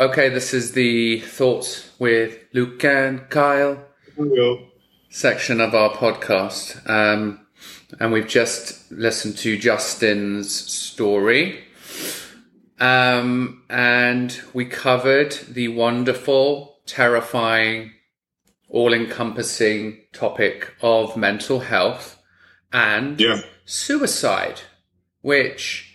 Okay, this is the Thoughts with Luke and Kyle Hello. section of our podcast. Um, and we've just listened to Justin's story. Um, and we covered the wonderful, terrifying, all encompassing topic of mental health and Yeah. suicide, which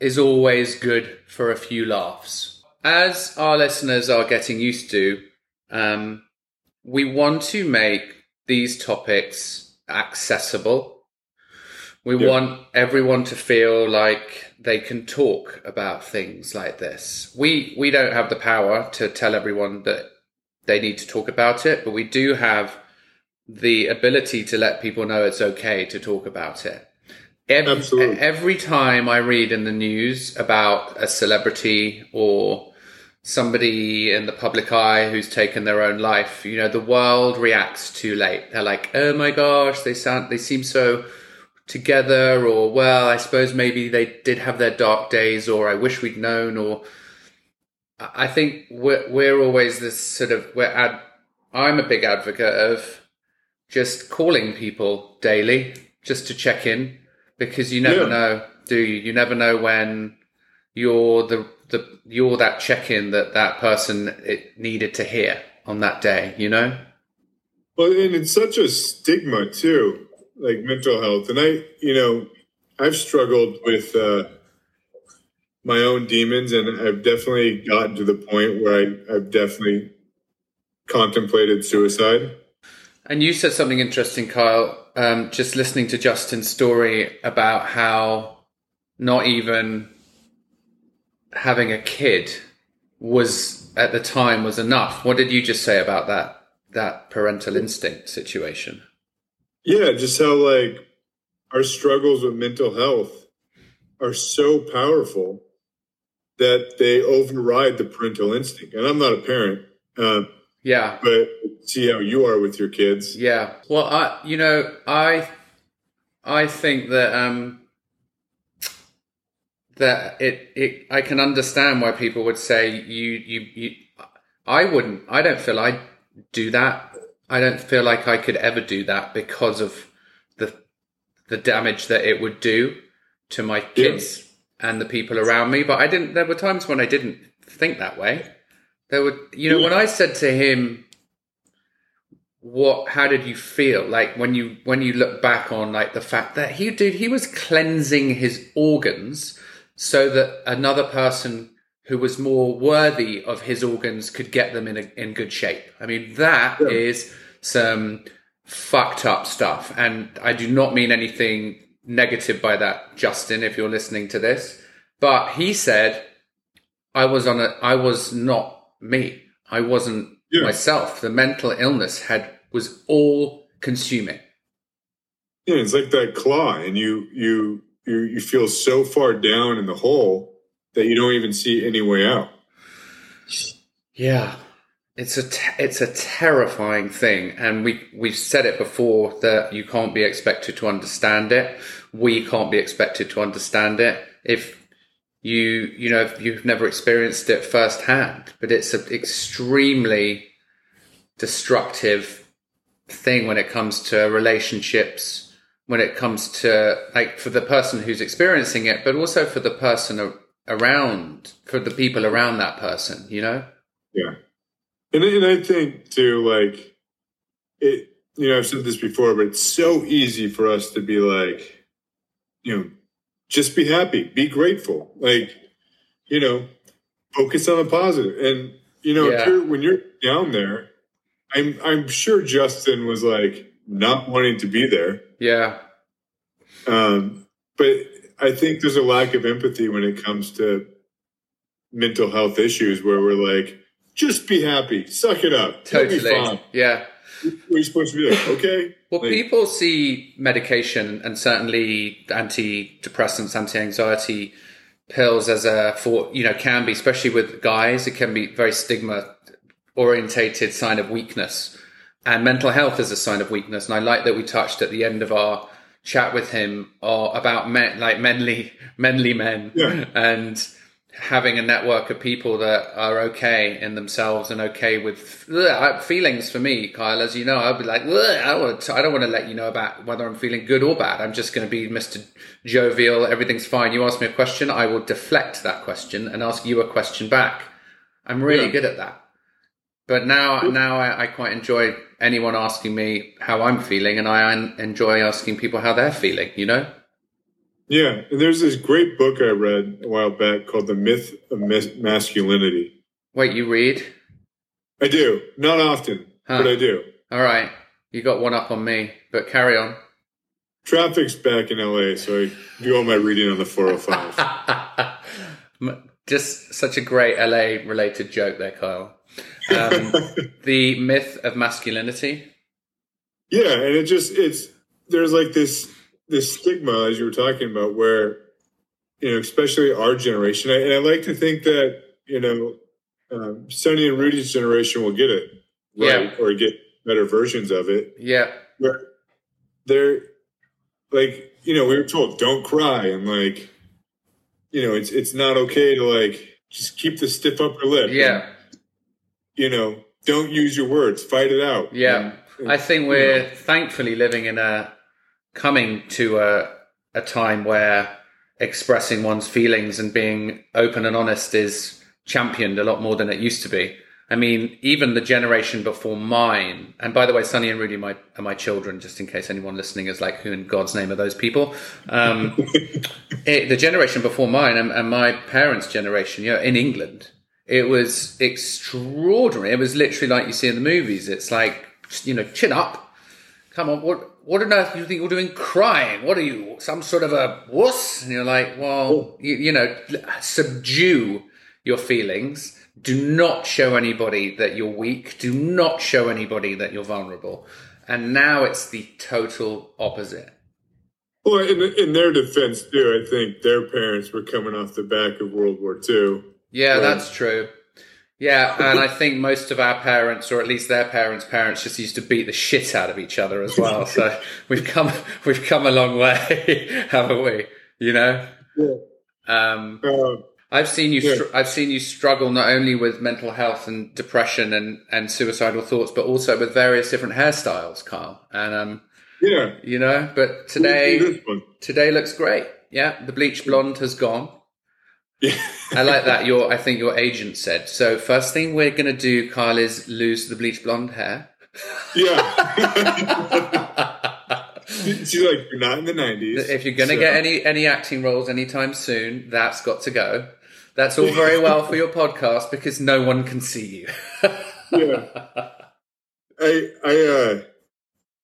is always good for a few laughs. As our listeners are getting used to, um, we want to make these topics accessible. We Yeah. want everyone to feel like they can talk about things like this. We we don't have the power to tell everyone that they need to talk about it, but we do have the ability to let people know it's okay to talk about it. Every, Absolutely. every time I read in the news about a celebrity or somebody in the public eye who's taken their own life, you know, the world reacts too late. They're like, "Oh my gosh, they sound they seem so together," or "Well, I suppose maybe they did have their dark days," or "I wish we'd known," or I think we're we're always this sort of we're ad, I'm a big advocate of just calling people daily just to check in because you never Yeah. know, do you? You never know when you're the the you're that check in that that person it needed to hear on that day. You know? Well, and it's such a stigma too, like mental health. And I, you know, I've struggled with uh, my own demons, and I've definitely gotten to the point where I, I've definitely contemplated suicide. And you said something interesting, Kyle. Um, just listening to Justin's story about how not even having a kid was at the time was enough. What did you just say about that that parental instinct situation? Yeah, just how like our struggles with mental health are so powerful that they override the parental instinct. And I'm not a parent, uh, Yeah, but see how you are with your kids. yeah. Well, I you know I I think that um that it it I can understand why people would say you you you I wouldn't I don't feel I do that. I don't feel like I could ever do that because of the the damage that it would do to my kids and the people around me. But I didn't. There were times when I didn't think that way. There were, you know, when I said to him, "What? How did you feel?" Like when you when you look back on like the fact that he dude he was cleansing his organs so that another person who was more worthy of his organs could get them in a, in good shape. I mean, that is Yeah. some fucked up stuff, and I do not mean anything negative by that, Justin. If you're listening to this, but he said, "I was on a, I was not me. I wasn't Yeah. myself. The mental illness had was all consuming." Yeah, it's like that claw, and you you you you feel so far down in the hole that you don't even see any way out. Yeah, it's a te- it's a terrifying thing, and we we've said it before that you can't be expected to understand it. We can't be expected to understand it if you you know if you've never experienced it firsthand. But it's an extremely destructive thing when it comes to relationships, when it comes to like for the person who's experiencing it, but also for the person around, for the people around that person. You know. Yeah, and and I think too, like it. You know, I've said this before, but it's so easy for us to be like, you know, just be happy, be grateful, like, you know, focus on the positive, and you know, Yeah. if you're, when you're down there, I'm I'm sure Justin was like not wanting to be there. Yeah. Um, but I think there's a lack of empathy when it comes to mental health issues where we're like, just be happy, suck it up, Totally. fine. Yeah. We're supposed to be like, okay. Well, Like- people see medication and certainly antidepressants, anti-anxiety pills as a for you know can be especially with guys it can be very stigma orientated sign of weakness and mental health is a sign of weakness and i like that we touched at the end of our chat with him or about men like menly menly men Yeah. and having a network of people that are okay in themselves and okay with ugh, uh, feelings for me, Kyle, as you know, I'll be like, I, would, I don't want to let you know about whether I'm feeling good or bad. I'm just going to be Mr. Jovial. Everything's fine. You ask me a question. I will deflect that question and ask you a question back. I'm really yeah. good at that. But now, now I, I, quite enjoy anyone asking me how I'm feeling and I enjoy asking people how they're feeling, you know? Yeah, and there's this great book I read a while back called The Myth of Masculinity. Wait, you read? I do. Not often, huh. but I do. All right. You got one up on me, but carry on. Traffic's back in LA, so I do all my reading on the 405. Just such a great LA related joke there, Kyle. Um, the myth of masculinity. Yeah, and it just, it's, there's like this this stigma, as you were talking about, where you know, especially our generation, and I like to think that you know, um, Sonny and Rudy's generation will get it right, yeah. or get better versions of it. Yeah, where they're like, you know, we were told don't cry, and like, you know, it's it's not okay to like just keep the stiff upper lip. Yeah, and, you know, don't use your words, fight it out. Yeah, and, I think we're you know, thankfully living in a coming to a, a time where expressing one's feelings and being open and honest is championed a lot more than it used to be. I mean, even the generation before mine, and by the way, Sonny and Rudy my, are my children, just in case anyone listening is like, who in God's name are those people? Um, it, the generation before mine and, and, my parents' generation, you know, in England, it was extraordinary. It was literally like you see in the movies. It's like, you know, chin up. Come on, what what on earth do you think you're doing crying? What are you, some sort of a wuss? And you're like, well, oh. you, you, know, subdue your feelings. Do not show anybody that you're weak. Do not show anybody that you're vulnerable. And now it's the total opposite. Well, in, in their defense, too, I think their parents were coming off the back of World War II. Yeah, that's true. Yeah, and I think most of our parents, or at least their parents' parents, just used to beat the shit out of each other as well. So we've come we've come a long way, haven't we? You know. Yeah. Um, uh, I've seen you. Yeah. Str- I've seen you struggle not only with mental health and depression and and suicidal thoughts, but also with various different hairstyles, Kyle. And um, yeah, you know. But today, today looks great. Yeah, the bleach blonde has gone. I like that. Your, I think your agent said. So first thing we're going to do, Kyle, is lose the bleach blonde hair. Yeah. She's like, you're not in the nineties. If you're going to so. get any any acting roles anytime soon, that's got to go. That's all very well for your podcast because no one can see you. yeah. I I uh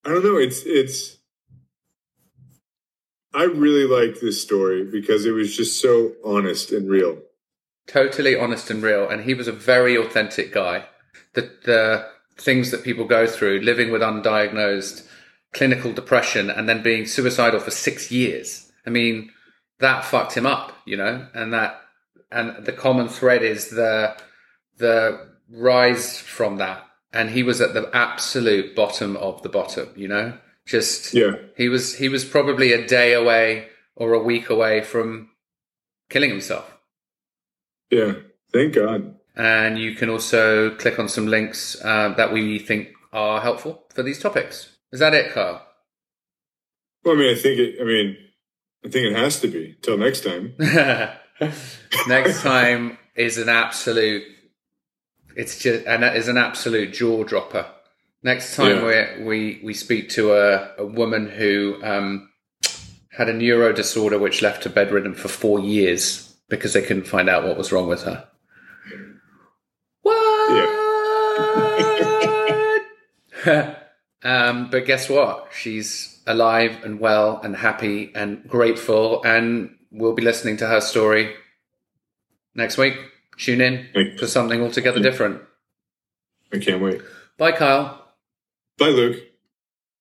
I don't know. It's it's I really like this story because it was just so honest and real. Totally honest and real. And he was a very authentic guy. The, the things that people go through, living with undiagnosed clinical depression and then being suicidal for six years. I mean, that fucked him up, you know, and that, and the common thread is the, the rise from that. And he was at the absolute bottom of the bottom, you know? Just yeah, he was he was probably a day away or a week away from killing himself. Yeah, thank God. And you can also click on some links uh, that we think are helpful for these topics. Is that it, Carl? Well, I mean, I think it. I mean, I think it has to be. Till next time. next time is an absolute. It's just and that is an absolute jaw dropper. Next time yeah. we we we speak to a, a woman who um, had a neuro disorder which left her bedridden for four years because they couldn't find out what was wrong with her. What? Yeah. um, but guess what? She's alive and well and happy and grateful, and we'll be listening to her story next week. Tune in for something altogether different. I can't wait. Bye, Kyle. Bye, Luke.